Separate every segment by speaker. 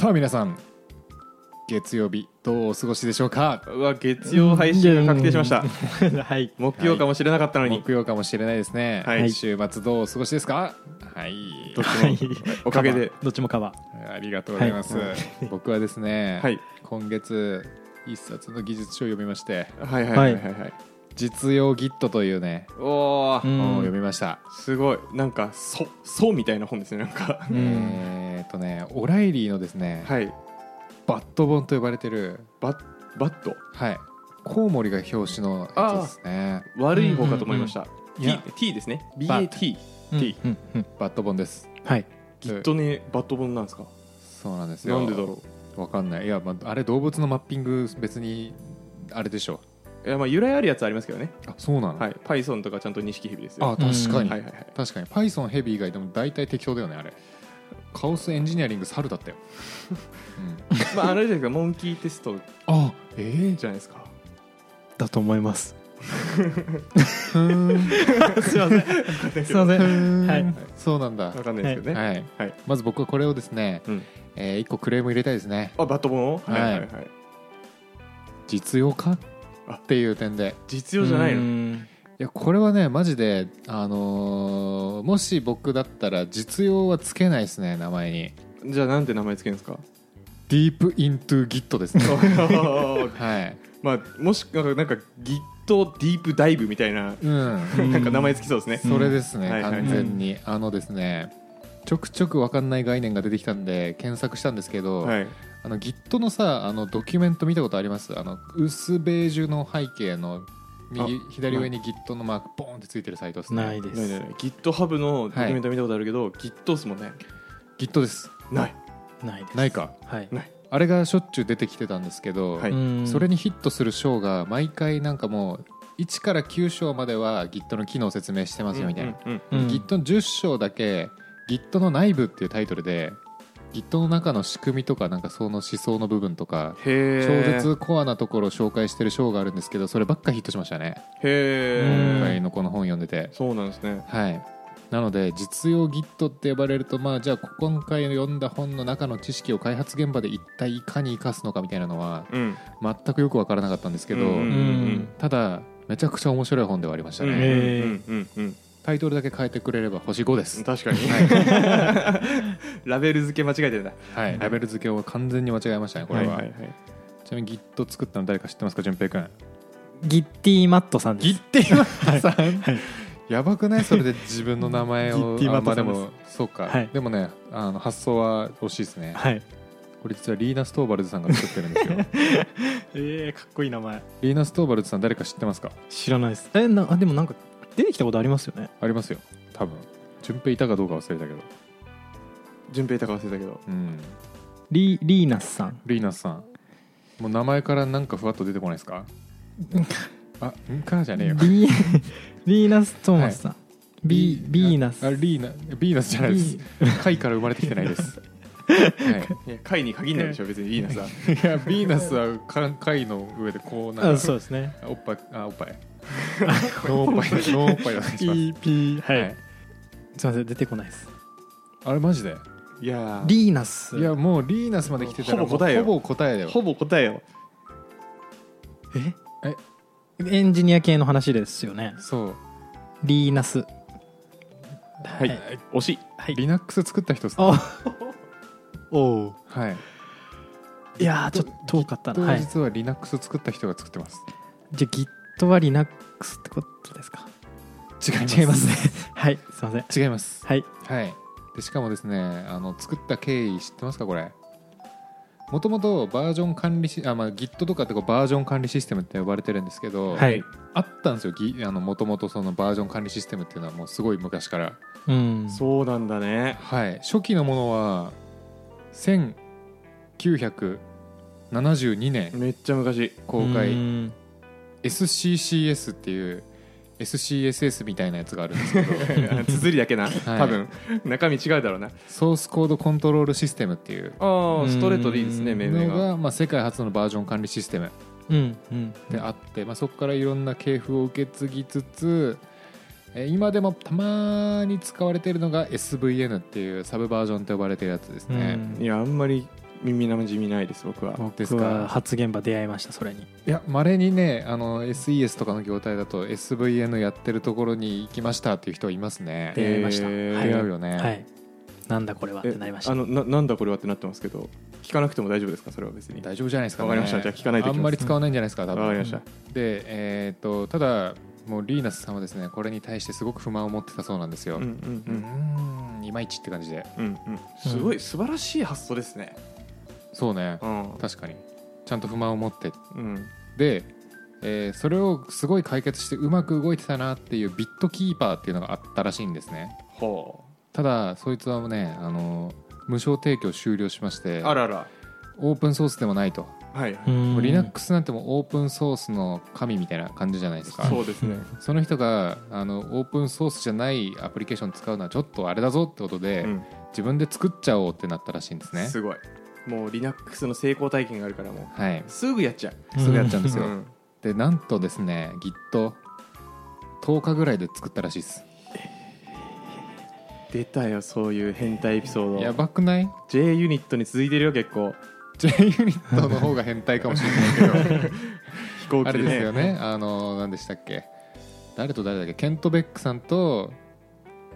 Speaker 1: さあ皆さん月曜日どうお過ごしでしょうか？
Speaker 2: うわ月曜配信が確定しました。
Speaker 3: はい。
Speaker 2: 木曜かもしれなかったのに、
Speaker 1: 木曜かもしれないですね、
Speaker 2: はい。
Speaker 1: 週末どうお過ごしですか？はい。
Speaker 2: どっちも。おかげで。
Speaker 3: どっちもカバ
Speaker 1: ありがとうございます、
Speaker 2: はい。
Speaker 1: 僕はですね、
Speaker 2: はい。
Speaker 1: 今月一冊の技術書を読みまして。
Speaker 2: はいはいはいはい。はい
Speaker 1: 実用 Git というね、
Speaker 2: おー。
Speaker 3: うん。
Speaker 1: 本を読みました、
Speaker 2: すごい。なんかそそうみたいな本ですねなんか。
Speaker 3: うん
Speaker 1: えーっとねオライリーのですね、
Speaker 2: はい。
Speaker 1: バット本と呼ばれてる。
Speaker 2: バッバット
Speaker 1: はい。コウモリが表紙のやつですね。
Speaker 2: 悪い方かと思いました、
Speaker 1: いや。
Speaker 2: T, T ですね。BAT
Speaker 3: ー
Speaker 2: T
Speaker 3: うんうん
Speaker 1: バット本です。
Speaker 3: はい。
Speaker 2: きっとねバット本なんですか？
Speaker 1: そうなんですよ。
Speaker 2: なんでだろ
Speaker 1: わかんない。いや、まあ、あれ動物のマッピング別にあれでしょ
Speaker 2: ういやまあ由来あるやつありますけどね。
Speaker 1: あそうなの、
Speaker 2: はい。Python とかちゃんと錦蛇ですよ。
Speaker 1: あ確かに、
Speaker 2: はいはいはい。
Speaker 1: 確かに。Python ヘビ以外でも大体適当だよねあれ。カオスエンジニアリング猿だったよ、うん、
Speaker 2: まああれじゃないですか。モンキーテスト
Speaker 1: あえ
Speaker 2: じゃないですか。
Speaker 3: だと思います。すいません。すいません。はい。
Speaker 1: そうなんだ。
Speaker 2: わかんないですけどね。
Speaker 1: はい、
Speaker 2: はい。
Speaker 1: まず僕はこれをですね、
Speaker 2: うん。
Speaker 1: え1個クレーム入れたいですね。
Speaker 2: あバット本を
Speaker 1: はい。
Speaker 2: はいはいはい。
Speaker 1: 実用化？
Speaker 2: あ
Speaker 1: っていう点で。
Speaker 2: 実用じゃないの？
Speaker 3: の
Speaker 1: いやこれはねマジであのーもし僕だったら実用はつけないですね名前に。
Speaker 2: じゃあなんて名前つけるんですか
Speaker 1: ？Deep into Git ですね。はい。
Speaker 2: まあもしなんかなんか Git ディープダイブみたいな
Speaker 1: うん。
Speaker 2: なんか名前つきそうですね。
Speaker 1: それですね、
Speaker 2: はいはいはい。
Speaker 1: 完全に。あのですねちょくちょく分かんない概念が出てきたんで検索したんですけど、
Speaker 2: はい
Speaker 1: あの Git のさあのドキュメント見たことあります？あの薄ベージュの背景の右
Speaker 2: あ
Speaker 1: 左上に Git のマークボーンってついてるサイトですね。
Speaker 3: ないです。
Speaker 2: ないないない。GitHub のドキュメント見たことあるけど、Git っすもんね。
Speaker 1: Git です。
Speaker 2: ない。
Speaker 3: ないです。
Speaker 1: ないか。
Speaker 3: はい。
Speaker 2: ない。
Speaker 1: あれがしょっちゅう出てきてたんですけど、
Speaker 2: はい。
Speaker 3: うん
Speaker 1: それにヒットする章が毎回なんかもう1から9章までは Git の機能を説明してますよみたいな、
Speaker 2: うんうん
Speaker 3: うん
Speaker 1: Git の10章だけ Git の内部っていうタイトルで Git の中の仕組みとかなんかその思想の部分とか
Speaker 2: へ
Speaker 1: 超
Speaker 2: え
Speaker 1: 絶コアなところを紹介してる章があるんですけどそればっかヒットしましたね。
Speaker 2: へえ
Speaker 1: 今回のこの本読んでて。
Speaker 2: そうなんですね。
Speaker 1: はい。なので実用 Git って呼ばれるとまあじゃあ今回読んだ本の中の知識を開発現場で一体いかに生かすのかみたいなのは
Speaker 2: うん。
Speaker 1: 全くよく分からなかったんですけど、ただめちゃくちゃ面白い本ではありましたね、
Speaker 2: うんうんうんうん
Speaker 1: タイトルだけ変えてくれれば星5です、
Speaker 2: 確かに。ラベル付け間違えてるんだ
Speaker 1: はい、ラベル付けを完全に間違えましたねこれは、
Speaker 2: はいはい
Speaker 1: ちなみに Git 作ったの誰か知ってますか順平君？
Speaker 3: ギッティマットさんです。
Speaker 1: ギッティマットさん、やばくない？それで自分の名前を。
Speaker 3: ギッティマットさん
Speaker 1: でもそうか、
Speaker 3: はい。
Speaker 1: でもねあの発想は惜しいですね。
Speaker 3: はい。
Speaker 1: これ実はリーナ・ストーバルズさんが作ってるんですよ。
Speaker 3: えー、かっこいい名前。
Speaker 1: リーナ・ストーバルズさん誰か知ってますか？
Speaker 3: 知らないです。えなあでもなんか出てきたことありますよね。
Speaker 1: ありますよ。多分。順平いたかどうか忘れたけど。
Speaker 2: 順平高忘れたけど。
Speaker 1: うん。
Speaker 3: リリーナスさん。
Speaker 1: リーナスさん。もう名前からなんかふわっと出てこないですか？あんからじゃねえよ。
Speaker 3: リーリーナス・トーマスさん、ビビーナス。
Speaker 1: あリーナビーナスじゃないです。貝から生まれてきてないです。はい。
Speaker 2: や貝に限らないでしょ別にいいなさ
Speaker 1: いやビーナスはか貝の上でこうなん
Speaker 3: あ
Speaker 1: か
Speaker 3: そうですね。
Speaker 1: おっぱいあおっぱいノーおっぱいノーおっぱいお願いします。
Speaker 3: EP はい、
Speaker 1: はい。
Speaker 3: すいません出てこないです。
Speaker 1: あれマジで？
Speaker 2: いやー。
Speaker 3: リーナス。
Speaker 1: いやもうリーナスまで来てたら
Speaker 2: ほぼ答えよ。
Speaker 1: ほぼ答えだよ。
Speaker 2: ほぼ答えよ。
Speaker 3: え？エンジニア系の話ですよね。
Speaker 1: そう。
Speaker 3: リーナス。
Speaker 2: はい。惜しい。
Speaker 3: はい。
Speaker 1: Linux 作った人っすね
Speaker 3: あおお
Speaker 1: はい。
Speaker 3: いやーちょっと遠かったな、はい、
Speaker 1: 実は Linux 作った人が作ってます。
Speaker 3: じゃあ Git は Linux ってことですか？
Speaker 1: 違います
Speaker 3: 違いますね。はいすいません。
Speaker 1: 違います。
Speaker 3: はい。
Speaker 1: はい。でしかもですねあの作った経緯知ってますかこれ？もともとバージョン管理しあ、まあ、Git とかってこうバージョン管理システムって呼ばれてるんですけど、
Speaker 3: はい。
Speaker 1: あったんですよ。もともとそのバージョン管理システムっていうのはもうすごい昔から。
Speaker 3: うん。
Speaker 2: そうなんだね。
Speaker 1: はい。初期のものは1972年
Speaker 2: めっちゃ昔。
Speaker 1: 公開
Speaker 3: うん
Speaker 1: SCCS っていう SCSS みたいなやつがあるんですけど。
Speaker 2: 綴りだけな。多分。中身違うだろうな。
Speaker 1: ソースコードコントロールシステムっていう。
Speaker 2: ああストレートでいいですね命名が。
Speaker 1: が、まあ、世界初のバージョン管理システム。であって、まあ、そこからいろんな系譜を受け継ぎつつえー今でもたまに使われているのが SVN っていうサブバージョンと呼ばれてるやつですね、
Speaker 3: うん。
Speaker 2: いやあんまり耳なじみないです僕は。
Speaker 3: 僕
Speaker 1: ですか
Speaker 3: は。初現場出会いましたそれに。
Speaker 1: いやまれにねあの SES とかの業態だと SVN やってるところに行きましたっていう人はいますね。
Speaker 3: 出会いました。はい。
Speaker 1: 出会うよね、
Speaker 3: はい。なんだこれはって
Speaker 2: え
Speaker 3: なりました。
Speaker 2: あのななんだこれはってなってますけど聞かなくても大丈夫ですか？それは別に。
Speaker 1: 大丈夫じゃないですか、ね、
Speaker 2: わかりました。じゃあ聞かない
Speaker 1: あんまり使わないんじゃないですか多分。
Speaker 2: わかりました。
Speaker 1: でえっ、とただもうリーナスさんはですねこれに対してすごく不満を持ってたそうなんですよ。
Speaker 2: うんうん
Speaker 1: うーんいまいちって感じで。
Speaker 2: うんうんうん。すごい素晴らしい発想ですね
Speaker 1: そうね。
Speaker 2: うん。
Speaker 1: 確かに。ちゃんと不満を持って。
Speaker 2: うん。
Speaker 1: で、えーそれをすごい解決してうまく動いてたなっていうビットキーパーっていうのがあったらしいんですね。
Speaker 2: ほ
Speaker 1: ただそいつはねあの無償提供終了しまして
Speaker 2: うあらら。
Speaker 1: オープンソースでもないと。
Speaker 2: はい。
Speaker 1: もう
Speaker 3: うん
Speaker 1: Linux なんてもうオープンソースの神みたいな感じじゃないですか。
Speaker 2: そうですね。
Speaker 1: その人があのオープンソースじゃないアプリケーション使うのはちょっとあれだぞってことで、
Speaker 2: うん。
Speaker 1: 自分で作っちゃおうってなったらしいんですね。
Speaker 2: すごいもう Linux の成功体験があるからも
Speaker 1: はい、
Speaker 2: うすぐやっちゃう。
Speaker 1: すぐやっちゃうんですよ、
Speaker 2: うん。
Speaker 1: でなんとですね Git10 日ぐらいで作ったらしいです。
Speaker 2: 出たよそういう変態エピソー
Speaker 1: や
Speaker 2: ド
Speaker 1: ばくない
Speaker 2: ？J ユニットに続いてるよ結構。
Speaker 1: J ユニットの方が変態かもしれないけど。
Speaker 2: 飛行機で
Speaker 1: あれですよ
Speaker 2: ね。
Speaker 1: ねあの何でしたっけ？誰と誰だっけ？ケント・ベックさんと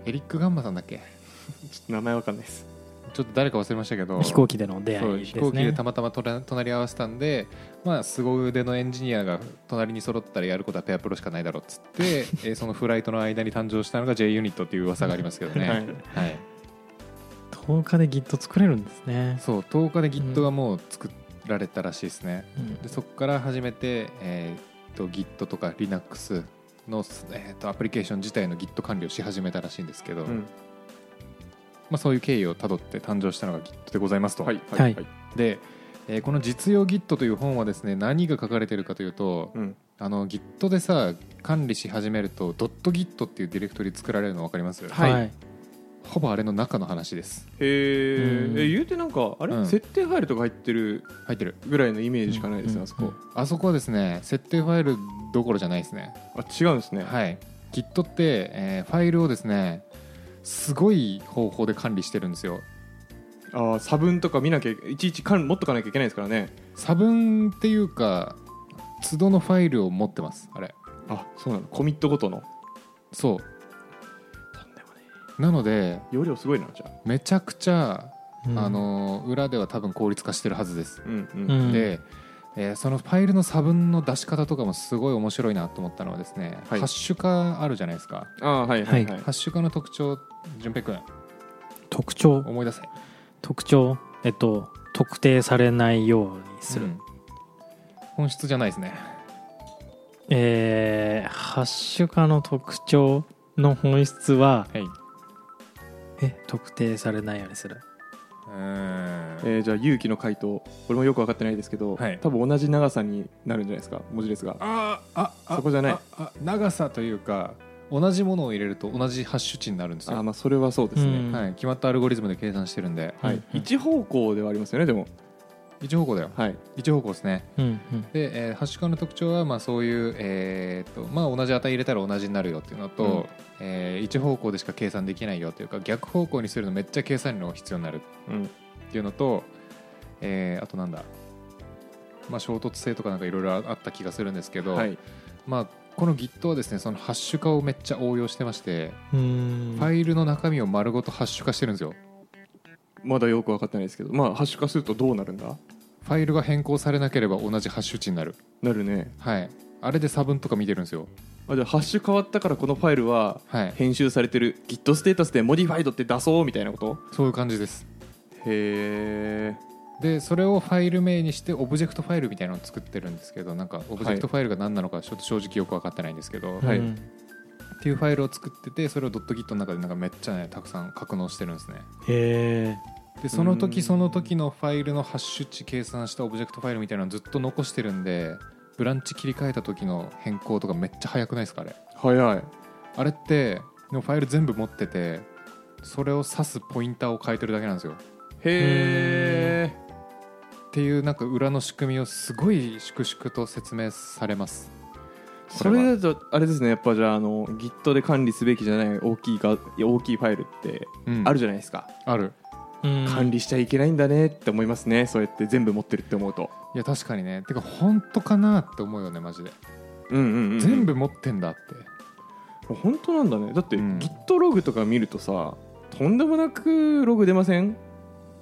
Speaker 1: エリック・ガンマさんだっけ？
Speaker 2: ちょっと名前わかんないです
Speaker 1: ちょっと誰か忘れましたけど
Speaker 3: 飛行機での出会いです
Speaker 1: 飛行機で
Speaker 3: ね
Speaker 1: たまたま隣り合わせたんで、まあ、凄腕のエンジニアが隣に揃ったらやることはペアプロしかないだろうっつって、えーそのフライトの間に誕生したのが J ユニットっていう噂がありますけどね、
Speaker 2: は
Speaker 1: はい。い
Speaker 3: 10日で Git 作れるんですね。
Speaker 1: そう10日で Git がもう作られたらしいですね、
Speaker 3: うん。
Speaker 1: でそこから始めて、えー、と Git とか Linux の、えー、とアプリケーション自体の Git 管理をし始めたらしいんですけど、
Speaker 2: うん
Speaker 1: まあ、そういう経緯をたどって誕生したのが Git でございますと。
Speaker 2: はい
Speaker 3: はい
Speaker 2: はい。
Speaker 1: で、えーこの実用 Git という本はですね何が書かれてるかというと、
Speaker 2: うん。
Speaker 1: あの Git でさ管理し始めると .git っていうディレクトリ作られるの分かります、
Speaker 2: はい。
Speaker 3: はい。
Speaker 1: ほぼあれの中の話です。
Speaker 2: へえ言うてなんかあれ、
Speaker 1: うん。
Speaker 2: 設定ファイルとか入ってる
Speaker 1: 入ってる。
Speaker 2: ぐらいのイメージしかないですね、
Speaker 3: うん
Speaker 2: あそこ、
Speaker 1: あそこはですね設定ファイルどころじゃないですね。
Speaker 2: あ違うんですね、
Speaker 1: はい。Git って、えーファイルをですねすごい方法で管理してるんですよ。
Speaker 2: あー差分とか見なきゃいちいち管持っとかなきゃいけないですからね。
Speaker 1: 差分っていうか都度のファイルを持ってますあれ。
Speaker 2: あそうなの？コミットごとの？
Speaker 1: そう。
Speaker 2: とんでもね。
Speaker 1: なので
Speaker 2: 容量すごいなじゃあ。
Speaker 1: めちゃくちゃ、
Speaker 3: うん。
Speaker 1: あの裏では多分効率化してるはずです。
Speaker 2: うんうん、
Speaker 3: うん。
Speaker 1: で、えーそのファイルの差分の出し方とかもすごい面白いなと思ったのはですね、
Speaker 2: はい。
Speaker 1: ハッシュ化あるじゃないですか。
Speaker 2: あーはいはいはい、
Speaker 1: ハッシュ化の特徴淳平君。
Speaker 3: 特徴？
Speaker 1: 思い出せ。
Speaker 3: 特徴？えっと特定されないようにする、
Speaker 1: うん。本質じゃないですね。
Speaker 3: えーハッシュ化の特徴の本質は
Speaker 1: はい。
Speaker 3: え特定されないようにする
Speaker 2: えーじゃあ勇気の回答。俺もよく分かってないですけど、
Speaker 1: はい。
Speaker 2: 多分同じ長さになるんじゃないですか？文字列が。
Speaker 1: あああ
Speaker 2: そこじゃない。
Speaker 1: ああ長さというか同じものを入れると同じハッシュ値になるんですよ。
Speaker 2: あーまあそれはそうですね、
Speaker 3: うん。
Speaker 1: はい、決まったアルゴリズムで計算してるんで、
Speaker 2: はい。
Speaker 3: うん
Speaker 2: 一方向ではありますよねでも
Speaker 1: 一方向だよ。
Speaker 2: はい。
Speaker 1: 一方向ですね。
Speaker 3: うんうん。
Speaker 1: で、えーハッシュ化の特徴はまあそういう、えーとまあ、同じ値入れたら同じになるよっていうのと、
Speaker 2: うん。
Speaker 1: えー一方向でしか計算できないよというか逆方向にするのめっちゃ計算量が必要になる
Speaker 2: うん
Speaker 1: っていうのと、えーあとなんだ、まあ、衝突性とかなんかいろいろあった気がするんですけど、
Speaker 2: はい。
Speaker 1: まあ、この Git はですねそのハッシュ化をめっちゃ応用してまして、
Speaker 3: うーん。
Speaker 1: ファイルの中身を丸ごとハッシュ化してるんですよ。
Speaker 2: まだよく分かってないですけどまあハッシュ化するとどうなるんだ？
Speaker 1: ファイルが変更されなければ同じハッシュ値になる。
Speaker 2: なるね。
Speaker 1: はい。あれで差分とか見てるんですよ。
Speaker 2: あじゃあハッシュ変わったからこのファイルは
Speaker 1: はい。
Speaker 2: 編集されてる Git ステータスでモディファイドって出そうみたいなこと？
Speaker 1: そういう感じです。
Speaker 2: へえ
Speaker 1: でそれをファイル名にしてオブジェクトファイルみたいなのを作ってるんですけどなんかオブジェクトファイルが何なのかちょっと正直よく分かってないんですけど、
Speaker 2: はい。
Speaker 3: うん
Speaker 1: っていうファイルを作っててそれを .git の中でなんかめっちゃねたくさん格納してるんですね。
Speaker 3: へえ
Speaker 1: でその
Speaker 2: うん。
Speaker 1: 時その時のファイルのハッシュ値計算したオブジェクトファイルみたいなのをずっと残してるんでブランチ切り替えた時の変更とかめっちゃ早くないですかあれ？
Speaker 2: 早い。
Speaker 1: あれってのファイル全部持っててそれを指すポインターを変えてるだけなんですよ。
Speaker 2: へえ
Speaker 1: っていうなんか裏の仕組みをすごい粛々と説明されます。
Speaker 2: それだとあれですねやっぱじゃああの Git で管理すべきじゃない大きいが大きいファイルって
Speaker 1: うん。
Speaker 2: あるじゃないですか、
Speaker 1: ある。
Speaker 3: うん
Speaker 2: 管理しちゃいけないんだねって思いますね。そうやって全部持ってるって思うと。
Speaker 1: いや確かにね。てか本当かなって思うよねマジで、
Speaker 2: うんうんうん
Speaker 1: 全部持ってんだって。
Speaker 2: 本当なんだね。だって
Speaker 1: うん。
Speaker 2: Git ログとか見るとさとんでもなくログ出ません？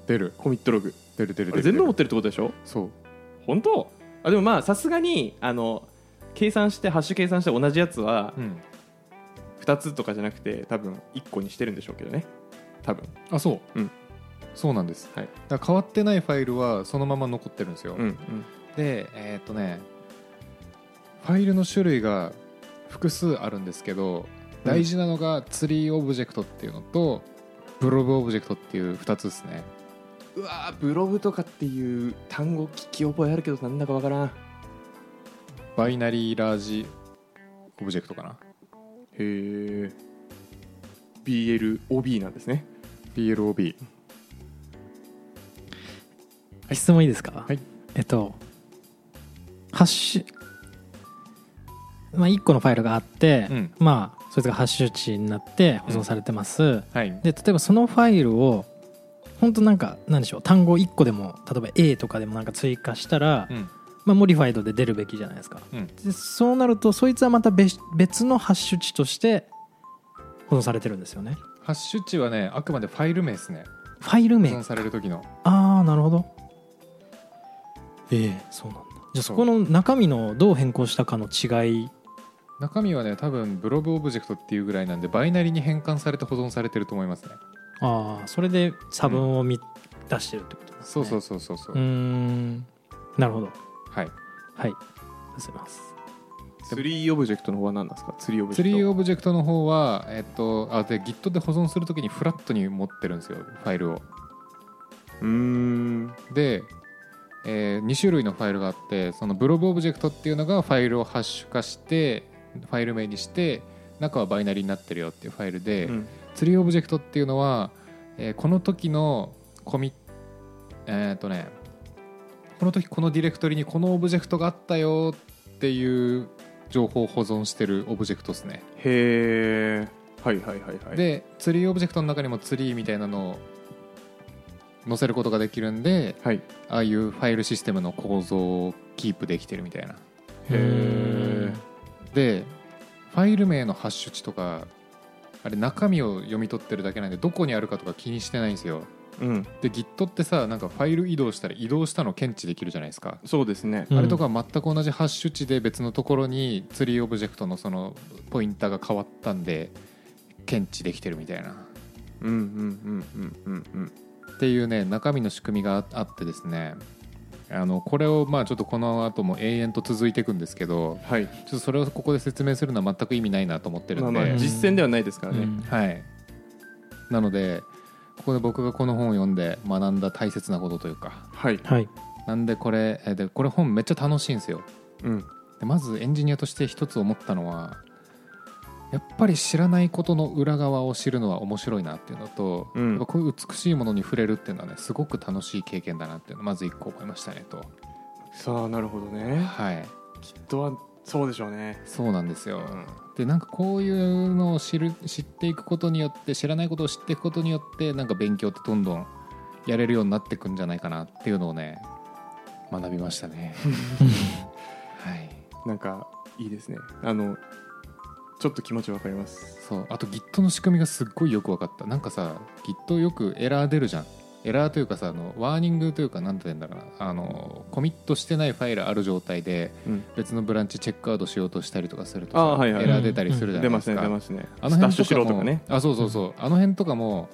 Speaker 1: 出る。
Speaker 2: コミットログ。
Speaker 1: 出る出る出る。
Speaker 2: 全部持ってるってことでしょ？
Speaker 1: そう。
Speaker 2: 本当？あでもまあさすがにあの計算してハッシュ計算して同じやつは
Speaker 1: うん。
Speaker 2: 2つとかじゃなくて多分1個にしてるんでしょうけどね。多分。
Speaker 1: あそう、
Speaker 2: うん
Speaker 1: そうなんです、
Speaker 2: はい。
Speaker 1: だから変わってないファイルはそのまま残ってるんですよ、
Speaker 2: うんうん。
Speaker 1: でえーっとねファイルの種類が複数あるんですけど大事なのがツリーオブジェクトっていうのとブロブオブジェクトっていう2つですね。
Speaker 2: うわーブロブとかっていう単語聞き覚えあるけどなんだかわからん。へ
Speaker 1: binary large object かな。
Speaker 2: え BLOB なんですね。
Speaker 1: BLOB
Speaker 3: 質問いいですか？
Speaker 1: はい。
Speaker 3: えっとハッシュまあ1個のファイルがあって、
Speaker 1: うん。
Speaker 3: まあそいつがハッシュ値になって保存されてます、
Speaker 1: はい。
Speaker 3: で例えばそのファイルを本当なんかなんでしょう単語1個でも例えば A とかでもなんか追加したら、
Speaker 1: うん。
Speaker 3: まあ、モリファイドで出るべきじゃないですか。
Speaker 1: うん。
Speaker 3: でそうなるとそいつはまた別別のハッシュ値として保存されてるんですよね。
Speaker 1: ハッシュ値はねあくまでファイル名ですね。
Speaker 3: ファイル名
Speaker 1: 保存される時の。
Speaker 3: ああなるほどええそうなんだ。じゃあ
Speaker 1: そ
Speaker 3: この中身のどう変更したかの違い。
Speaker 1: 中身はね多分ブロブオブジェクトっていうぐらいなんでバイナリに変換されて保存されてると思いますね。
Speaker 3: ああそれで差分を見出してるってことですね。
Speaker 1: そうそうそうそうそう。
Speaker 3: うーん。なるほど。
Speaker 1: はい。
Speaker 3: はい。ありがとうございます
Speaker 2: ツリーオブジェクトの方は何なんですか？ツリーオブジェクト。
Speaker 1: ツリーオブジェクトの方は、えっと、あで Git で保存するときにフラットに持ってるんですよファイルを。
Speaker 2: うーん。
Speaker 1: で、え2種類のファイルがあってそのブロブオブジェクトっていうのがファイルをハッシュ化してファイル名にして中はバイナリーになってるよっていうファイルで、
Speaker 2: うん。
Speaker 1: ツリーオブジェクトっていうのは、えーこの時のコミえっ、とねこの時このディレクトリにこのオブジェクトがあったよっていう情報を保存してるオブジェクトですね。
Speaker 2: へえはいはいはいはい。
Speaker 1: でツリーオブジェクトの中にもツリーみたいなのを載せることができるんで
Speaker 2: はい。へ
Speaker 1: ああいうファイルシステムの構造をキープできてるみたいな。
Speaker 2: え
Speaker 1: でファイル名のハッシュ値とかあれ中身を読み取ってるだけなんでどこにあるかとか気にしてないんですよ。
Speaker 2: うん。
Speaker 1: で Git ってさなんかファイル移動したら移動したの検知できるじゃないですか、
Speaker 2: そうですね。
Speaker 3: うん。
Speaker 1: あれとか全く同じハッシュ値で別のところにツリーオブジェクトのそのポインターが変わったんで検知できてるみたいな。
Speaker 2: うんうんうんうんうんうん
Speaker 1: っていうね中身の仕組みがああってですねあのこれをまあちょっとこの後も永遠と続いていくんですけど
Speaker 2: はい。
Speaker 1: ちょっとそれをここで説明するのは全く意味ないなと思ってるんで、
Speaker 2: まあまあ実践ではないですからね。
Speaker 3: うん。
Speaker 1: はい。なのでここで僕がこの本を読んで学んだ大切なことというか
Speaker 2: はい。
Speaker 3: はい。
Speaker 1: なんでこれえでこれ本めっちゃ楽しいんですよ。
Speaker 2: うん。
Speaker 1: でまずエンジニアとして一つ思ったのはやっぱり知らないことの裏側を知るのは面白いなっていうのと、
Speaker 2: うん。
Speaker 1: やっぱこういう美しいものに触れるっていうのはねすごく楽しい経験だなっていうのまず一個思いましたねと。
Speaker 2: さあなるほどね。
Speaker 1: はい。
Speaker 2: きっとはそうでしょうね。
Speaker 1: そうなんですよ、
Speaker 2: うん。
Speaker 1: でなんかこういうのを知る知っていくことによって知らないことを知っていくことによってなんか勉強ってどんどんやれるようになっていくんじゃないかなっていうのをね学びましたね。はい。
Speaker 2: なんかいいですね。あのちょっと気持ちわかります。
Speaker 1: そう。あと Git の仕組みがすっごいよく分かった。なんかさ Git よくエラー出るじゃん。エラーというかさあのワーニングというか何て言うんだろうな。あのコミットしてないファイルある状態で
Speaker 2: うん。
Speaker 1: 別のブランチチェックアウトしようとしたりとかするとさ
Speaker 2: あーはいはい。
Speaker 1: エラー出たりするじゃ
Speaker 2: 出ますね
Speaker 1: ないですか、
Speaker 2: 出ますね。
Speaker 1: あの辺
Speaker 2: スタッシュしろとか
Speaker 1: も
Speaker 2: ね。
Speaker 1: あそうそうそう。あの辺とかも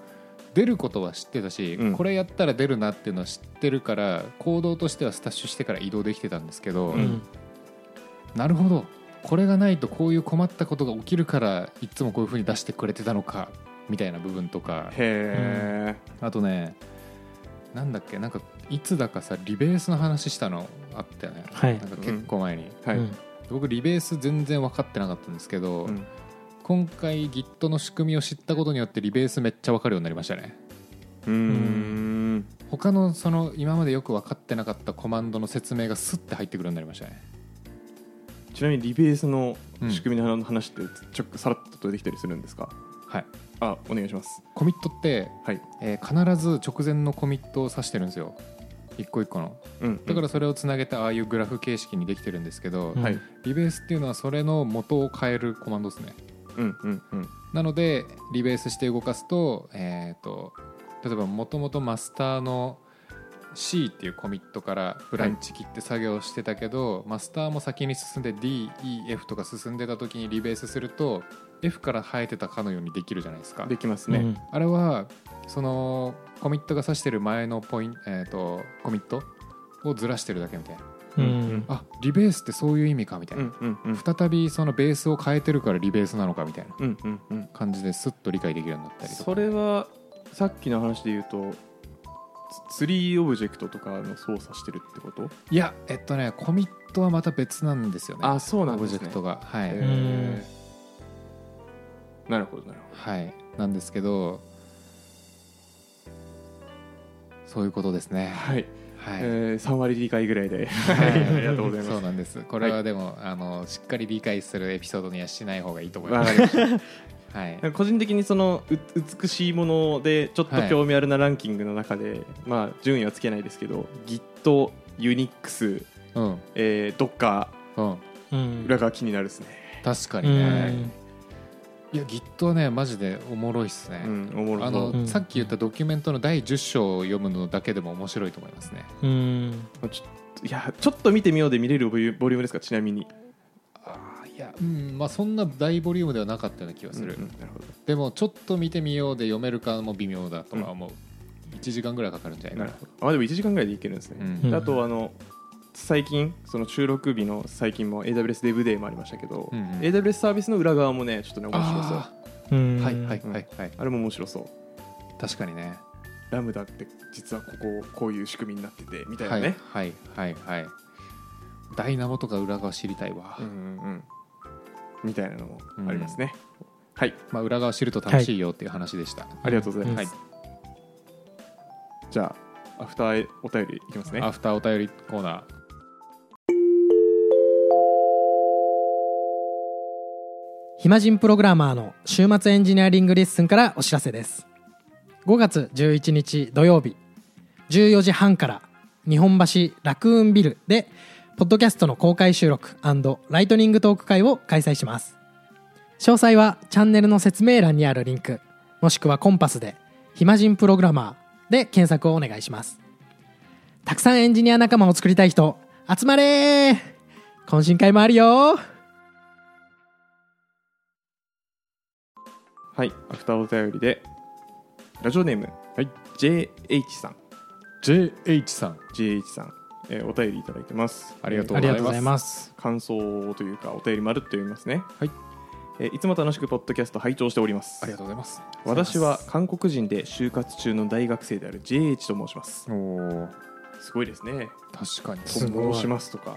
Speaker 1: 出ることは知ってたし、
Speaker 2: うん。
Speaker 1: これやったら出るなっていうのは知ってるから行動としてはスタッシュしてから移動できてたんですけど、
Speaker 3: うん
Speaker 1: なるほどこれがないとこういう困ったことが起きるからいつもこういうふうに出してくれてたのかみたいな部分とか。
Speaker 2: へえ。
Speaker 1: あとねなんだっけなんかいつだかさリベースの話したのあったよね、
Speaker 3: はい。
Speaker 1: なんか結構前に、
Speaker 2: はい。
Speaker 3: うん
Speaker 1: 僕リベース全然分かってなかったんですけど、
Speaker 2: うん。
Speaker 1: 今回 Git の仕組みを知ったことによってリベースめっちゃ分かるようになりましたね。
Speaker 2: うーん。
Speaker 1: 他のその今までよく分かってなかったコマンドの説明がスッて入ってくるようになりましたね
Speaker 2: ちなみにリベースの
Speaker 1: うん。
Speaker 2: 仕組みの話ってちょっとさらっとできたりするんですか、
Speaker 1: はい。
Speaker 2: あお願いします。
Speaker 1: コミットって、
Speaker 2: はい、
Speaker 1: えー必ず直前のコミットを指してるんですよ。一個一個の。
Speaker 2: うん、
Speaker 1: だからそれをつなげてああいうグラフ形式にできてるんですけど、リベースっていうのはそれの元を変えるコマンドですね。
Speaker 2: うんうんうん。
Speaker 1: なのでリベースして動かすと,、えー、と例えばもともとマスターの C っていうコミットからブランチ切って作業してたけど、マスターも先に進んで DEF とか進んでた時にリベースすると F から生えてたかのようにできるじゃないですか。
Speaker 2: できますね、
Speaker 1: あれはそのコミットが指してる前のポイント、えー、とコミットをずらしてるだけみたいな。
Speaker 3: うん。
Speaker 2: うん
Speaker 1: あリベースってそういう意味かみたいうな、
Speaker 2: んうんうん。
Speaker 1: 再びそのベースを変えてるからリベースなのかみたいな
Speaker 2: うんうんうん。
Speaker 1: 感じですっと理解できるようになったりとか。
Speaker 2: それはさっきの話で言うとツツリーオブジェクトとかの操作してるってこと？
Speaker 1: いやえっとねコミットはまた別なんですよね。
Speaker 2: あそうなんですね。
Speaker 1: オブジェクトが。はい、
Speaker 2: なるほどなるほ
Speaker 1: はい。なんですけどそういうことですね。
Speaker 2: どはい、
Speaker 1: はい、
Speaker 2: えー、3割理解ぐらいで。
Speaker 1: はい。
Speaker 2: ありがとうございます。
Speaker 1: そうなんです。これはでも、あのしっかり理解するエピソードにはしない方がいいと思いますはい。
Speaker 2: 個人的にそのう美しいものでちょっと興味あるなランキングの中で、まあ順位はつけないですけど Git、Unix、
Speaker 1: うん。
Speaker 2: えー、Docker
Speaker 1: うん。
Speaker 3: うん
Speaker 2: 裏側気になるですね、
Speaker 1: 確かに
Speaker 3: う
Speaker 1: ね、
Speaker 3: ん。
Speaker 1: いや Git はねマジでおもろいっすね、
Speaker 2: うん、おもろ
Speaker 1: あの、
Speaker 2: そう
Speaker 3: うん。
Speaker 1: さっき言ったドキュメントの第10章を読むのだけでも面白いと思いますね。
Speaker 3: うん。
Speaker 2: ちょいやちょっと見てみようで見れるボリュボリュームですかちなみに
Speaker 1: やうんまあそんな大ボリュームではなかったような気がする、
Speaker 2: うんうんなるほど。
Speaker 1: でもちょっと見てみようで読めるかも微妙だとは思う、1時間ぐらいかかるんじゃないかな。
Speaker 2: なるほど。あでも1時間ぐらいでいけるんですね、
Speaker 1: うん。
Speaker 2: であとあの最近その収録日の最近も AWS デブデーもありましたけど、
Speaker 1: うんうん。
Speaker 2: AWS サービスの裏側もねちょっとね面白そう。
Speaker 1: はいはいはいはい。
Speaker 2: あれも面白そう。
Speaker 1: 確かにね。
Speaker 2: ラムダって実はこここういう仕組みになっててみたいな
Speaker 1: はい
Speaker 2: ね、
Speaker 1: はいはいはい。ダイナモとか裏側知りたいわ、
Speaker 2: うんうんうんみたいなのもありますね、はい。
Speaker 1: まあ、裏側知ると楽しいよっていう話でした、
Speaker 2: ありがとうございます、
Speaker 3: うん。
Speaker 2: じゃあアフターお便りいきますね。
Speaker 1: アフターお便りコーナー。
Speaker 3: 暇人プログラマーの週末エンジニアリングレッスンからお知らせです。5月11日土曜日14時半から日本橋ラクーンビルでポッドキャストの公開収録ライトニングトーク会を開催します。詳細はチャンネルの説明欄にあるリンクもしくはコンパスで「暇人プログラマー」で検索をお願いします。たくさんエンジニア仲間を作りたい人集まれー懇親会もあるよ
Speaker 2: はいアフターお便りでラジオネーム、
Speaker 1: はい、
Speaker 2: JH さん。
Speaker 1: JH さん。
Speaker 2: JH さん、えーお便りいただいてます。
Speaker 1: ありがとう
Speaker 3: あ
Speaker 1: ございます。
Speaker 2: 感想というかお便りまるっと読みますね。
Speaker 1: はい、
Speaker 2: えーいつも楽しくポッドキャスト拝聴しております。
Speaker 1: ありがとうございます。
Speaker 2: 私は韓国人で就活中の大学生である JH と申します。
Speaker 1: おお
Speaker 2: すごいですね。
Speaker 1: 確かに。
Speaker 3: す
Speaker 2: 申しますとか。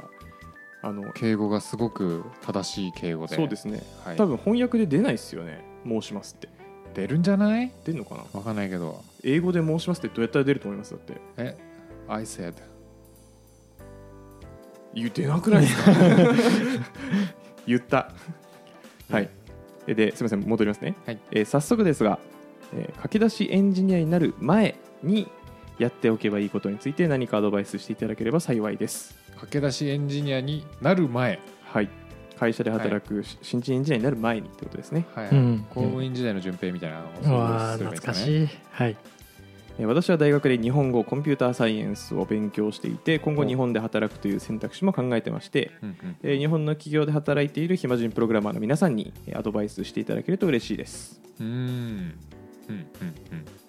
Speaker 2: あの
Speaker 1: 敬語がすごく正しい敬語で。
Speaker 2: そうですね。
Speaker 1: はい、
Speaker 2: 多分翻訳で出ないですよね。申しますって。
Speaker 1: 出るんじゃない？
Speaker 2: 出るのかな？
Speaker 1: わかんないけど。
Speaker 2: 英語で申しますってどうやったら出ると思います？だって。
Speaker 1: え？I said
Speaker 2: 言ってなくないですか？言った。はい。えですみません。戻りますね、
Speaker 1: はい。
Speaker 2: えー早速ですが、えー駆け出しエンジニアになる前にやっておけばいいことについて何かアドバイスしていただければ幸いです。
Speaker 1: 駆け出しエンジニアになる前。
Speaker 2: はい。会社で働くし新人エンジニアになる前にってことですね。
Speaker 1: はい、
Speaker 3: うん。
Speaker 1: 公務員時代の順平みたいなのを
Speaker 3: うわー
Speaker 1: 想像すればいいです
Speaker 3: 懐か
Speaker 1: ね
Speaker 3: しい。はい。
Speaker 2: えー私は大学で日本語コンピューターサイエンスを勉強していて今後
Speaker 1: お
Speaker 2: 日本で働くという選択肢も考えてまして、
Speaker 1: うんうん
Speaker 2: えー日本の企業で働いている暇人プログラマーの皆さんにえーアドバイスしていただけると嬉しいです。
Speaker 1: うーんうんうんうん。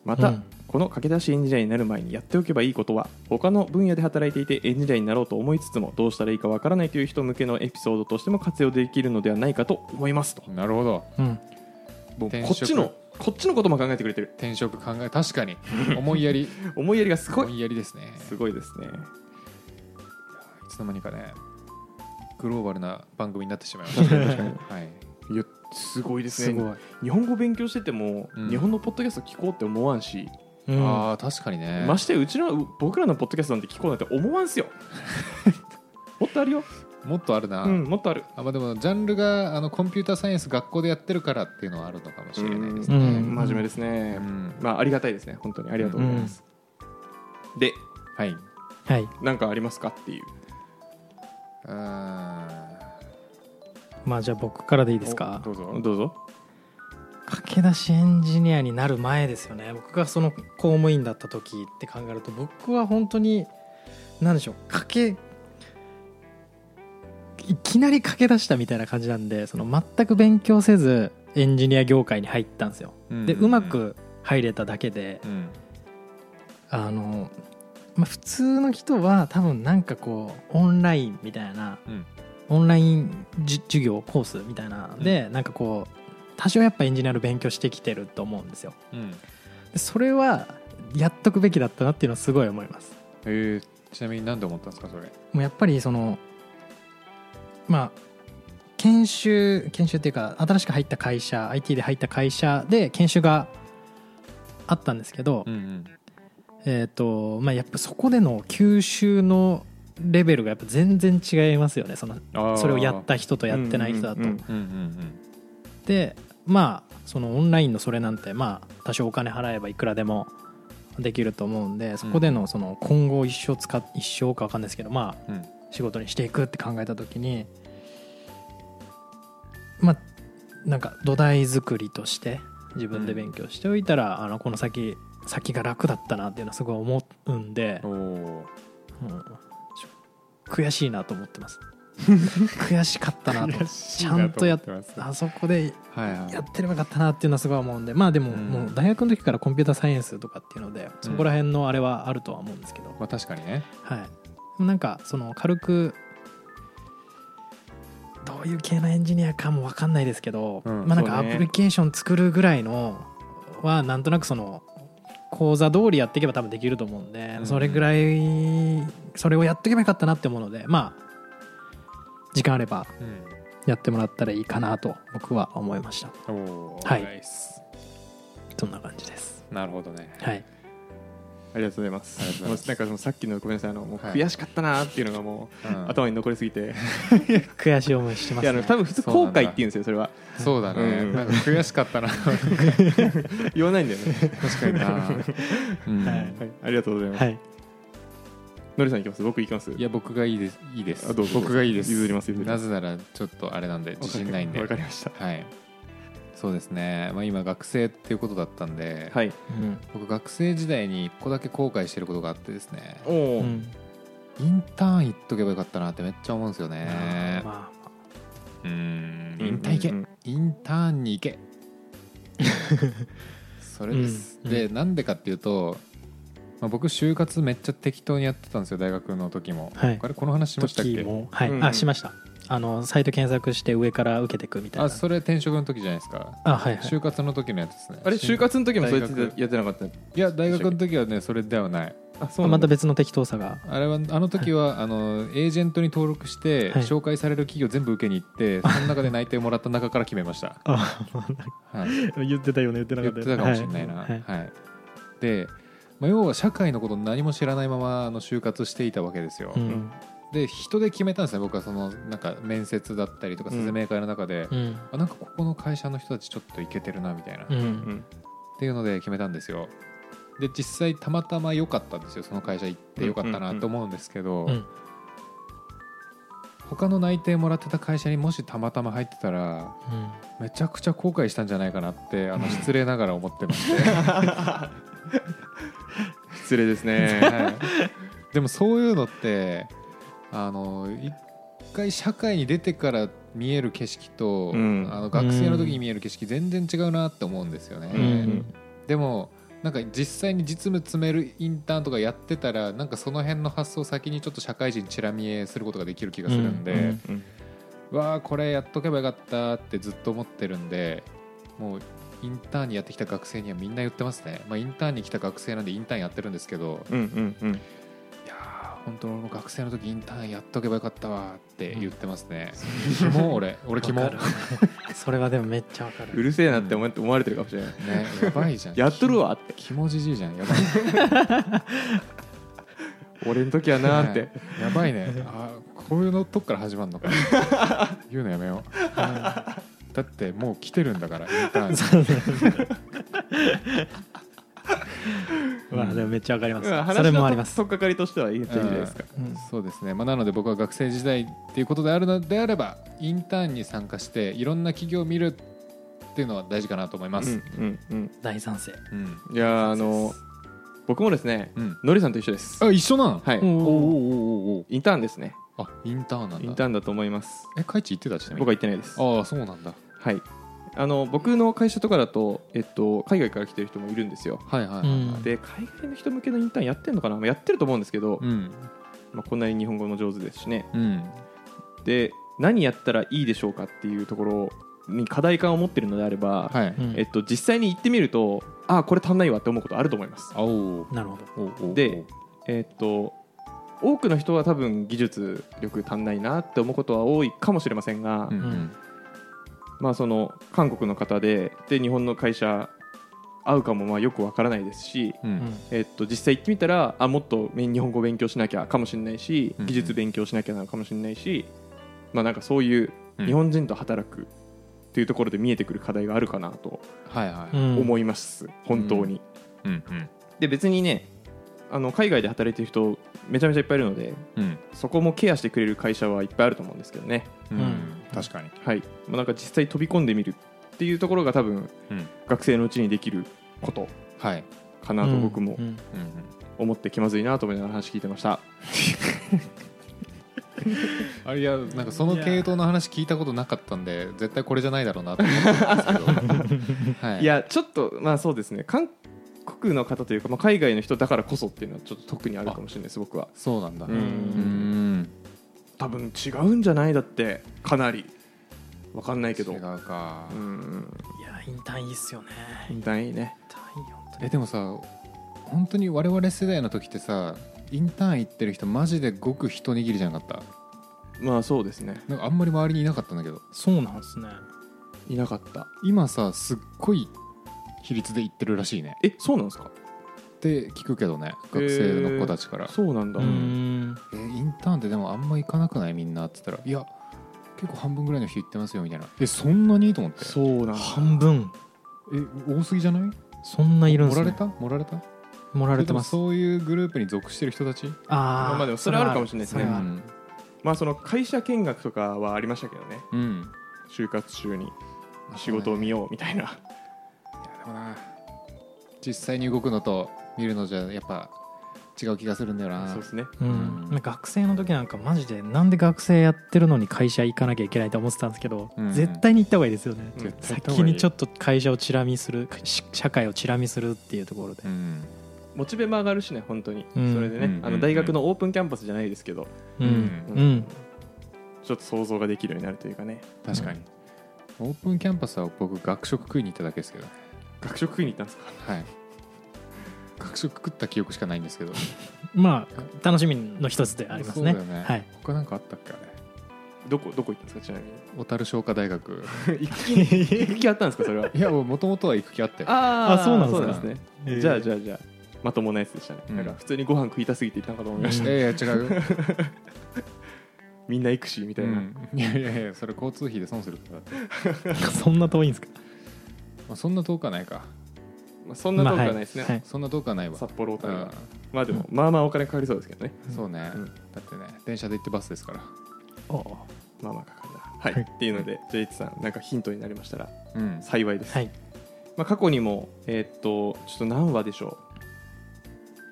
Speaker 2: また、
Speaker 3: うん。
Speaker 2: この駆け出しエンジニアになる前にやっておけばいいことは他の分野で働いていてエンジニアになろうと思いつつもどうしたらいいかわからないという人向けのエピソードとしても活用できるのではないかと思いますと。
Speaker 1: なるほど。
Speaker 3: うん。
Speaker 2: もうこっちのこっちのことも考えてくれてる。
Speaker 1: 転職考え確かに。思いやり。
Speaker 2: 思いやりがすご
Speaker 1: 思
Speaker 2: い
Speaker 1: いやりですね。
Speaker 2: すごいですね。
Speaker 1: いつの間にかねグローバルな番組になってしまいました。はい。
Speaker 2: いやすごいですね。
Speaker 3: すごい。
Speaker 2: 日本語勉強してても、
Speaker 1: うん。
Speaker 2: 日本のポッドキャスト聞こうって思わんし、
Speaker 3: うん。
Speaker 1: ああ確かにね。
Speaker 2: ましてやうちの僕らのポッドキャストなんて聞こうなんて思わんすよ。もっとあるよ
Speaker 1: もっとあるな、
Speaker 2: うんもっとある。
Speaker 1: あまあ、でもジャンルがあのコンピューターサイエンス学校でやってるからっていうのはあるのかもしれないですね、
Speaker 3: うん。
Speaker 2: 真面目ですね、
Speaker 1: うん。
Speaker 2: まあありがたいですね。本当に。ありがとうございます、で
Speaker 1: はい。
Speaker 3: はい。
Speaker 2: 何かありますかっていう。
Speaker 1: あ
Speaker 3: まあじゃあ僕からでいいですか？
Speaker 1: どうぞ。
Speaker 2: どうぞ。
Speaker 3: 駆け出しエンジニアになる前ですよね。僕がその公務員だった時って考えると僕は本当に何でしょう。駆けいきなり駆け出したみたいな感じなんでその全く勉強せずエンジニア業界に入ったんですよ。でうま、く入れただけで
Speaker 1: うん。
Speaker 3: あの、まあ、普通の人は多分なんかこうオンラインみたいな
Speaker 1: うん。
Speaker 3: オンラインじ授業コースみたいなので、なんかこう多少やっぱエンジニアの勉強してきてると思うんですよ。
Speaker 1: うん。
Speaker 3: でそれはやっとくべきだったなっていうのはすごい思います。
Speaker 1: えーちなみに何で思ったんですかそれ？
Speaker 3: もうやっぱりそのまあ研修研修っていうか新しく入った会社 IT で入った会社で研修があったんですけど、
Speaker 1: うんうん。
Speaker 3: えっ、とまあやっぱそこでの吸収のレベルがやっぱ全然違いますよね。そのそれをやった人とやってない人だと。でまあそのオンラインのそれなんてまあ多少お金払えばいくらでもできると思うんでそこでのその今後一生使っ一生か分かんないですけどまあ
Speaker 1: うんうん
Speaker 3: 仕事にしていくって考えた時にまあなんか土台作りとして自分で勉強しておいたら、あのこの先先が楽だったなっていうのはすごい思うんで、うん。悔しいなと思ってます。悔しかったなと。ちゃんとやっ
Speaker 1: ます
Speaker 3: あそこでやってればよかったなっていうのはすごい思うんでまあでも
Speaker 1: うん。
Speaker 3: もう大学の時からコンピューターサイエンスとかっていうのでそこら辺のあれはあるとは思うんですけど、
Speaker 1: まあ確かにね。
Speaker 3: はいなんかその軽くどういう系のエンジニアかも分かんないですけど、
Speaker 1: うん
Speaker 3: まあなんかアプリケーション作るぐらいのはなんとなくその講座通りやっていけば多分できると思うんで、
Speaker 1: うん。
Speaker 3: それぐらいそれをやっていけばよかったなって思うのでまあ時間あれば
Speaker 1: うん。
Speaker 3: やってもらったらいいかなと僕は思いましたはいそんな感じです
Speaker 1: なるほどね
Speaker 3: はい
Speaker 2: ありがとうございます。
Speaker 1: ありがとうございます。
Speaker 2: もうなんかそのさっきのごめんなさいあのもう
Speaker 1: はい。
Speaker 2: 悔しかったなっていうのがもう、
Speaker 1: うん。
Speaker 2: 頭に残りすぎて。
Speaker 3: 悔しい思いしてますね。
Speaker 2: いやあの多分普通後悔って言うんですよそれは。
Speaker 1: そうだね。
Speaker 2: うん。
Speaker 1: なんか悔しかったな
Speaker 2: 言わないんだよね。
Speaker 1: 確かになうん。
Speaker 3: はい
Speaker 2: はい。ありがとうございます、
Speaker 3: はい。
Speaker 2: のりさんいきます？僕いきます？
Speaker 1: いや僕がいいです。いいです。
Speaker 2: あどうぞ。
Speaker 1: 僕がいいです。
Speaker 2: 譲ります譲ります。
Speaker 1: なぜならちょっとあれなんで自信ないんで。
Speaker 2: わかりました。
Speaker 1: はいそうですね、まあ、今学生っていうことだったんで、
Speaker 2: はい。
Speaker 3: うん。
Speaker 1: 僕学生時代に1個だけ後悔してることがあってですね。
Speaker 2: おお、
Speaker 3: うん。
Speaker 1: インターン行っとけばよかったなってめっちゃ思うんですよね。
Speaker 3: まあ
Speaker 1: うん
Speaker 2: うん。
Speaker 1: インターン行け、
Speaker 2: うん。うん
Speaker 1: インターンに行け。それです、
Speaker 3: うん。
Speaker 1: でなんでかっていうと、まあ、僕就活めっちゃ適当にやってたんですよ大学の時も、
Speaker 3: はい。
Speaker 1: あれこの話しましたっ
Speaker 3: 時
Speaker 1: け
Speaker 3: も。はい、
Speaker 2: うん。
Speaker 3: あしましたあのサイト検索して上から受けていくみたいな。
Speaker 1: あそれ転職の時じゃないですか？
Speaker 3: あはいはい。
Speaker 1: 就活の時のやつですね。
Speaker 2: あれ就活の時もそうやってやってなかった？
Speaker 1: いや大学の時はねそれではない。
Speaker 2: あそう
Speaker 3: また別の適当さが。
Speaker 1: あれはあの時は、あのエージェントに登録して、
Speaker 3: はい。
Speaker 1: 紹介される企業全部受けに行ってその中で内定もらった中から決めました、
Speaker 3: あ
Speaker 1: はい、
Speaker 3: 言ってたよね言ってなかったよね。
Speaker 1: 言ってたかもしれないな、
Speaker 3: は
Speaker 1: はいい。
Speaker 3: はい。
Speaker 1: で、まあ、要は社会のこと何も知らないままあの就活していたわけですよ、
Speaker 3: うん
Speaker 1: で人で決めたんですね僕はそのなんか面接だったりとか
Speaker 2: うん。
Speaker 1: 説明会の中で、
Speaker 3: うん。
Speaker 1: あなんかここの会社の人たちちょっといけてるなみたいな、
Speaker 3: う
Speaker 1: っ
Speaker 2: うん
Speaker 1: ていうので決めたんですよ。で実際たまたま良かったんですよ。その会社行って良かったなと思うんですけど、
Speaker 3: うん。
Speaker 1: 他の内定もらってた会社にもしたまたま入ってたらめちゃくちゃ後悔したんじゃないかなってあの失礼ながら思ってまして、
Speaker 2: 失礼ですね。
Speaker 1: はい、でもそういうのってあの一回社会に出てから見える景色と、
Speaker 2: うん。
Speaker 1: あの学生の時に見える景色全然違うなって思うんですよね、
Speaker 3: うん。
Speaker 1: でもなんか実際に実務詰めるインターンとかやってたらなんかその辺の発想を先にちょっと社会人チラ見えすることができる気がするんで、
Speaker 3: うん。うん。
Speaker 2: うん。
Speaker 1: うわあこれやっとけばよかったってずっと思ってるんでもうインターンにやってきた学生にはみんな言ってますね、まあ、インターンに来た学生なんでインターンやってるんですけど
Speaker 2: うんうんうん
Speaker 1: 本当の学生の時インターンやっとけばよかったわって言ってますね、キモ俺俺キモ。
Speaker 3: それはでもめっちゃわか
Speaker 2: う
Speaker 3: る
Speaker 2: るせえなって思って思われてるかもしれない。
Speaker 1: やばいじゃん。
Speaker 2: やっとるわって。
Speaker 1: キモじじいじゃん。やばい。
Speaker 2: 俺の時はなーって。
Speaker 1: ねやばいね。あそういうのとこから始まるのか。言うのやめよう。だってもう来てるんだからインターンに。
Speaker 3: そうね まあでもめっちゃわかります、
Speaker 2: うん話
Speaker 3: それもあります。
Speaker 2: のとっかかりとしてはいいんじゃないですか。
Speaker 3: うん。
Speaker 1: そうですね、まあ、なので僕は学生時代っていうことであるのであればインターンに参加していろんな企業を見るっていうのは大事かなと思います、
Speaker 2: うんうん
Speaker 3: 大賛成。
Speaker 1: うん。
Speaker 2: うんいやーあの僕もですね
Speaker 1: うん。
Speaker 2: のりさんと一緒です。
Speaker 1: あ一緒なん？
Speaker 2: はい。
Speaker 1: おーおーおーお
Speaker 2: インターンですね。
Speaker 1: あインターンなんだ。
Speaker 2: インターンだと思います。
Speaker 1: えカイチ行ってたちなみに？
Speaker 2: 僕は行ってないです。
Speaker 1: ああそうなんだ。
Speaker 2: はいあの僕の会社とかだと、えっと、海外から来てる人もいるんですよ。
Speaker 1: はいはい
Speaker 2: で海外の人向けのインターンやってるのかな？まあやってると思うんですけど、
Speaker 1: うん。
Speaker 2: まあ、こんなに日本語も上手ですしね。
Speaker 1: うん。
Speaker 2: で何やったらいいでしょうかっていうところに課題感を持ってるのであれば、
Speaker 1: はい、
Speaker 3: うん。
Speaker 2: えっと、実際に行ってみるとああこれ足んないわって思うことあると思います。
Speaker 1: あおー
Speaker 3: なるほど。
Speaker 2: でえっと多くの人は多分技術力足んないなって思うことは多いかもしれませんが、
Speaker 1: うんうん
Speaker 2: まあ、その韓国の方でで日本の会社合うかもまあよくわからないですし、
Speaker 1: う
Speaker 3: うん。ん
Speaker 2: えっと、実際行ってみたらあもっと日本語勉強しなきゃかもしれないし
Speaker 1: うん。
Speaker 2: 技術勉強しなきゃなのかもしれないし、まあ、なんかそういう
Speaker 1: うん。
Speaker 2: 日本人と働くっていうところで見えてくる課題があるかなと
Speaker 1: はいはい、
Speaker 3: うん。
Speaker 2: 思います、本当に。
Speaker 1: うんうん。
Speaker 2: で別にねあの海外で働いてる人めちゃめちゃいっぱいいるので
Speaker 1: うん。
Speaker 2: そこもケアしてくれる会社はいっぱいあると思うんですけどね、
Speaker 1: うん。
Speaker 3: うん
Speaker 1: 確かに、
Speaker 2: はい。まあ、なんか実際飛び込んでみるっていうところが多分
Speaker 1: うん。
Speaker 2: 学生のうちにできること
Speaker 1: はい、
Speaker 2: かなと僕も思って気まずいなと思いながら話聞いてました。
Speaker 1: あれいやなんかその系統の話聞いたことなかったんで絶対これじゃないだろうなと思ったんですけど、はい、
Speaker 2: いやちょっとまあそうですね。韓国の方というか、まあ、海外の人だからこそっていうのはちょっと特にあるかもしれないです僕は。
Speaker 1: そうなんだ。
Speaker 2: う
Speaker 1: うんん
Speaker 2: 多分違うんじゃないだってかなりわかんないけど。
Speaker 1: 違うか。
Speaker 2: うん。
Speaker 3: いやインターンいいっすよね。
Speaker 2: インターンいいね。
Speaker 3: インターンいいよ本当に。
Speaker 1: えでもさ本当に我々世代の時ってさインターン行ってる人マジでごく一握りじゃなかった？
Speaker 2: まあそうですね。
Speaker 1: なんかあんまり周りにいなかったんだけど。
Speaker 3: そうなんですね。
Speaker 2: いなかった。
Speaker 1: 今さすっごい比率で行ってるらしいね。
Speaker 2: えそうなんですか？
Speaker 1: って聞くけどね学生の子たちから、
Speaker 2: そうなんだ、
Speaker 3: ん。
Speaker 1: えインターンってでもあんま行かなくないみんなって言ったらいや結構半分ぐらいの人行ってますよみたいな。えそんなに？と思って。
Speaker 2: そうなんだ。
Speaker 3: 半分。
Speaker 1: え多すぎじゃない？
Speaker 3: そんないるんすね。
Speaker 1: 盛られた？盛られた？
Speaker 3: 盛られてます。
Speaker 1: そういうグループに属してる人たち？
Speaker 3: あー
Speaker 2: まあでもそれはあるかもしれないですね。
Speaker 1: うん、
Speaker 2: まあその会社見学とかはありましたけどね。
Speaker 1: うん、
Speaker 2: 就活中に。仕事を見ようみたいな、
Speaker 1: いやでもな。実際に動くのと見るのじゃやっぱ違う気がするんだよな。
Speaker 2: そうですね。
Speaker 3: うん。
Speaker 1: うん。
Speaker 3: 学生の時なんかマジでなんで学生やってるのに会社行かなきゃいけないと思ってたんですけど、
Speaker 1: うん。
Speaker 3: 絶対に行った方がいいですよね、
Speaker 2: うん。
Speaker 3: 先にちょっと会社をチラ見するし社会をチラ見するっていうところで。
Speaker 1: う、ん。
Speaker 2: モチベも上がるしね本当に、
Speaker 3: うん。
Speaker 2: それでね、
Speaker 1: うん。
Speaker 2: あの大学のオープンキャンパスじゃないですけど、
Speaker 3: うん。
Speaker 1: うん。
Speaker 3: うん。
Speaker 2: ちょっと想像ができるようになるというかね。
Speaker 1: 確かに、オープンキャンパスは僕学食食いに行っただけですけど。ね
Speaker 2: 学食食いに行ったんですか？
Speaker 1: はい学食食った記憶しかないんですけど。
Speaker 3: まあ楽しみの一つでありますね。
Speaker 1: ね、
Speaker 3: はい。
Speaker 1: 他なんかあったっけあれ？
Speaker 2: どこどこ行ったんですかちなみに？
Speaker 1: 小樽商科大学。
Speaker 2: 行く気行く気あったんですかそれは？い
Speaker 1: やもともとは行く気あって
Speaker 2: あ
Speaker 3: あそうなんですか？
Speaker 2: ですね、
Speaker 3: へー。
Speaker 2: じゃあじゃあじゃあまともなやつでしたね、
Speaker 1: うん。
Speaker 2: なんか普通にご飯食いたすぎて行ったのかと思いました、
Speaker 3: うん
Speaker 1: いやいや違うよ、
Speaker 2: みんな行くしみたいな、
Speaker 1: うん。いやいやいやそれ交通費で損するから
Speaker 3: そんな遠いんですか？
Speaker 1: まあ、そんな遠くはないか
Speaker 2: まあ、そんな遠くはないですね、
Speaker 3: まあはい。
Speaker 1: そんな遠くはないわ。
Speaker 2: 札幌とか。
Speaker 1: うん。
Speaker 2: まあでもまあまあお金かかりそうですけどね。
Speaker 1: そうね、
Speaker 2: うん。
Speaker 1: だってね電車で行ってバスですから。
Speaker 3: お
Speaker 2: まあまあかかるな。はい、
Speaker 3: はい。
Speaker 2: っていうのでジェイツさんなんかヒントになりましたら
Speaker 1: うん。
Speaker 2: 幸いです、
Speaker 3: はい。
Speaker 2: まあ、過去にもえーっとちょっと何話でしょう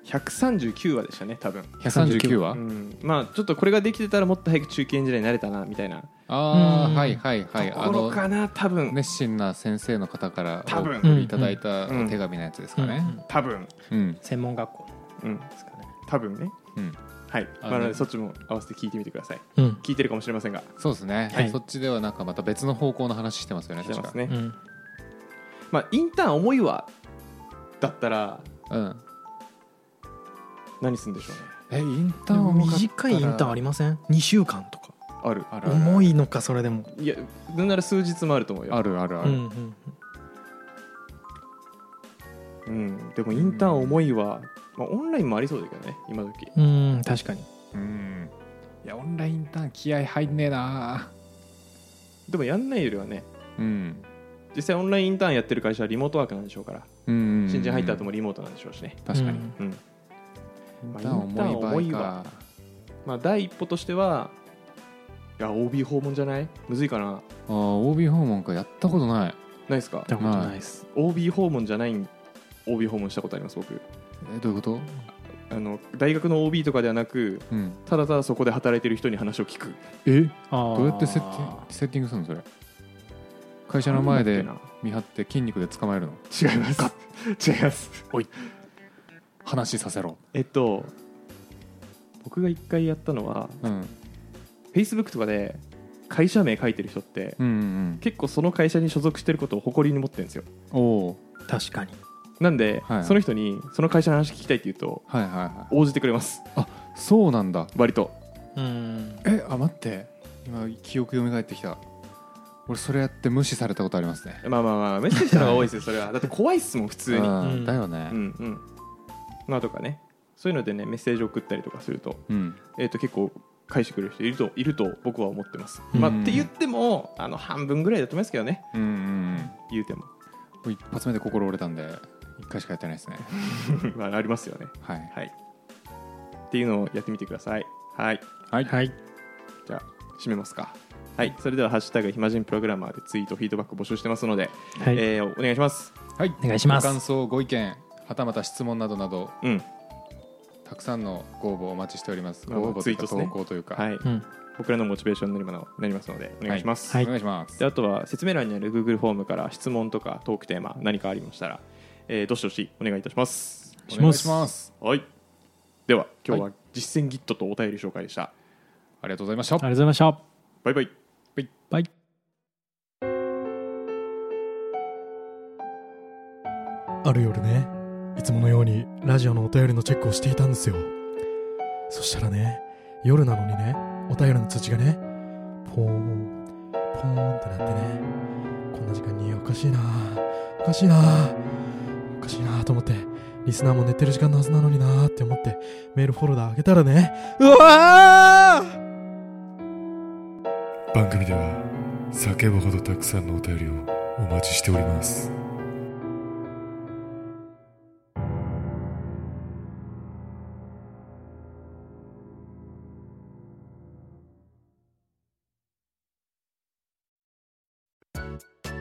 Speaker 2: 139話でしたね多分、
Speaker 1: 139話、
Speaker 2: うん、まあちょっとこれができてたらもっと早く中堅エンジニアになれたなみたいな。
Speaker 1: ああ
Speaker 3: うん
Speaker 1: はいはい。はい
Speaker 2: ところ
Speaker 1: あ
Speaker 2: かな多分、
Speaker 1: の熱心な先生の方から
Speaker 2: 多分。
Speaker 1: いただいた手紙のやつですかね。
Speaker 3: うん。
Speaker 2: 多分。
Speaker 1: うん。
Speaker 3: 専門学校。
Speaker 2: うん。
Speaker 3: ですかね。
Speaker 2: 多分ね。
Speaker 1: うん。
Speaker 2: はい。
Speaker 1: あ
Speaker 2: まあ、なので
Speaker 1: ね
Speaker 2: そっちも合わせて聞いてみてください。
Speaker 3: うん。
Speaker 2: 聞いてるかもしれませんが。
Speaker 1: そうですね、
Speaker 3: はい。
Speaker 1: そっちではなんかまた別の方向の話してますよね。確か
Speaker 2: してますね、
Speaker 3: うん。
Speaker 2: まあインターン重いわだったら
Speaker 1: うん
Speaker 2: 何するんでしょうね。
Speaker 1: えインターン
Speaker 3: 短い。インターンありません？2週間とか。
Speaker 2: ある。
Speaker 1: ある。ある
Speaker 3: 重いのかそれでも。
Speaker 2: いやなんなら数日もあると思うよ。
Speaker 1: あるあるある、
Speaker 3: うんうん
Speaker 2: うん、でもインターン重いは、まあ、オンラインもありそうだけどね今時。
Speaker 3: うんうん確かに。
Speaker 1: うん。いやオンラインインターン気合入んねえな。
Speaker 2: でもやんないよりはね
Speaker 1: うん。
Speaker 2: 実際オンラインインターンやってる会社はリモートワークなんでしょうから
Speaker 1: うん。
Speaker 2: 新人入った後もリモートなんでしょうしね。
Speaker 1: 確かに、
Speaker 3: うん
Speaker 2: うん
Speaker 1: インターン重い場合
Speaker 2: 重い
Speaker 1: か
Speaker 2: わまあ第一歩としてはいや OB 訪問じゃない？むずいかな。
Speaker 1: ああ OB 訪問か。やったことない。
Speaker 2: ないですか？
Speaker 3: やったことないです。
Speaker 2: OB 訪問じゃない OB 訪問したことあります？僕。
Speaker 1: えどういうこと？
Speaker 2: あの大学の OB とかではなく
Speaker 1: うん。
Speaker 2: ただただそこで働いてる人に話を聞く。
Speaker 1: え？
Speaker 3: ど
Speaker 1: どうやってセッティングセッティングするのそれ？会社の前で見張って筋肉で捕まえるの？
Speaker 2: 違います。違います。
Speaker 1: 話させろ。
Speaker 2: えっと僕が一回やったのは
Speaker 1: うん、
Speaker 2: Facebook とかで会社名書いてる人って
Speaker 1: うんうん
Speaker 2: 結構その会社に所属してることを誇りに持ってるんですよ。
Speaker 1: うんおお。
Speaker 3: 確かに。
Speaker 2: なんで、
Speaker 1: はい。
Speaker 2: その人にその会社の話聞きたいって言うと
Speaker 1: はいはいは
Speaker 2: 応じてくれます。
Speaker 1: いそうなんだ。
Speaker 2: 割と。
Speaker 3: うん。
Speaker 1: えあ待って。今記憶蘇ってきた。俺それやって無視されたことありますね。
Speaker 2: まあまあまあメッセージの方が多いですよそれは。だって怖いっすもん普通に。
Speaker 1: だよね。
Speaker 2: うんうん。まあとかねそういうのでねメッセージ送ったりとかすると,、
Speaker 1: うん。
Speaker 2: えー、と結構返してくれる人いるといると僕は思ってます、
Speaker 3: うん。
Speaker 2: まあ、って言ってもあの半分ぐらいだと思いますけどね。
Speaker 1: うんうん
Speaker 2: 言うても。
Speaker 1: うん一発目で心折れたんで一回しかやってないですね。
Speaker 2: まあありますよね。
Speaker 1: はい。
Speaker 2: はい。っていうのをやってみてください。はい。
Speaker 1: はい。
Speaker 3: はい。
Speaker 2: じゃあ締めますか。はい。それでは「ハッシュタグ暇人プログラマー」でツイートフィードバック募集してますので、
Speaker 3: はい。
Speaker 2: えーお願いします。
Speaker 1: はい。
Speaker 3: お願いします。
Speaker 1: ご感想ご意見はたまた質問などなど
Speaker 2: うん
Speaker 1: たくさんのご応募お待ちしております。
Speaker 2: まあ
Speaker 1: ご応募というか
Speaker 2: ツイートですね。
Speaker 1: 投稿というか。
Speaker 2: はい、
Speaker 3: うん。
Speaker 2: 僕らのモチベーションになりまなりますのでお願いします、
Speaker 3: はい。
Speaker 1: お願いします。
Speaker 2: であとは説明欄にある Google フォームから質問とかトークテーマ何かありましたら、えーどしどしお願いいたします。
Speaker 1: お願いします。
Speaker 2: はい。では今日
Speaker 1: は
Speaker 2: 実践 Git とお便り紹介でした。
Speaker 1: ありがとうございました。
Speaker 3: ありがとうございました。
Speaker 2: バイ。バイ。
Speaker 3: バイ。ある夜ねいつものようにラジオのお便りのチェックをしていたんですよ。そしたらね夜なのにねお便りの通知がねポーンポーンってなってねこんな時間におかしいなおかしいなおかしいなと思ってリスナーも寝てる時間のはずなのになって思ってメールフォルダ開けたらねうわー！
Speaker 4: 番組では叫ぶほどたくさんのお便りをお待ちしております。